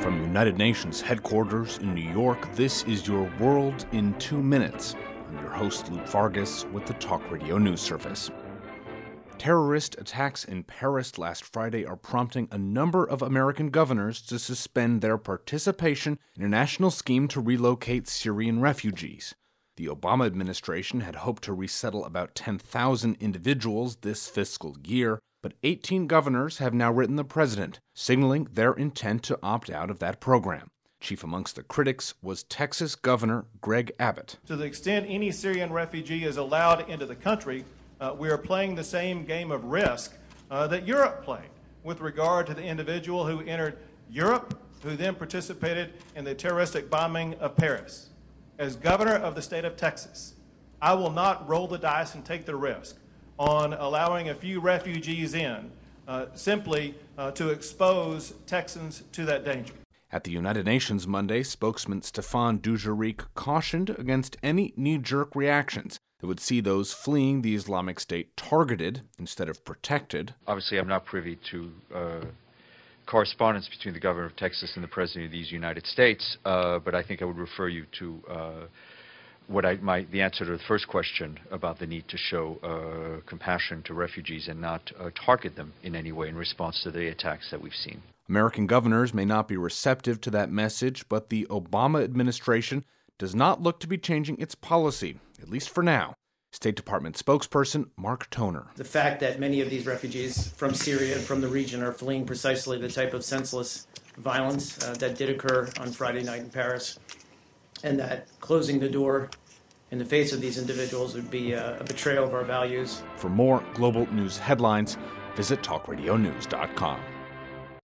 From United Nations headquarters in New York, this is your World in Two Minutes. I'm your host, Luke Vargas, with the Talk Radio News Service. Terrorist attacks in Paris last Friday are prompting a number of American governors to suspend their participation in a national scheme to relocate Syrian refugees. The Obama administration had hoped to resettle about 10,000 individuals this fiscal year, but 18 governors have now written the president, signaling their intent to opt out of that program. Chief amongst the critics was Texas Governor Greg Abbott. To the extent any Syrian refugee is allowed into the country, uh, we are playing the same game of risk uh, that Europe played with regard to the individual who entered Europe, who then participated in the terroristic bombing of Paris. As governor of the state of Texas, I will not roll the dice and take the risk on allowing a few refugees in uh, simply uh, to expose Texans to that danger. At the United Nations Monday, spokesman Stefan Dujarric cautioned against any knee jerk reactions that would see those fleeing the Islamic State targeted instead of protected. Obviously, I'm not privy to uh, correspondence between the governor of Texas and the president of these United States, uh, but I think I would refer you to uh, what I, my, the answer to the first question about the need to show uh, compassion to refugees and not uh, target them in any way in response to the attacks that we've seen. American governors may not be receptive to that message, but the Obama administration does not look to be changing its policy, at least for now. State Department spokesperson Mark Toner. The fact that many of these refugees from Syria and from the region are fleeing precisely the type of senseless violence uh, that did occur on Friday night in Paris, and that closing the door in the face of these individuals would be a, a betrayal of our values. For more global news headlines, visit talkradionews.com.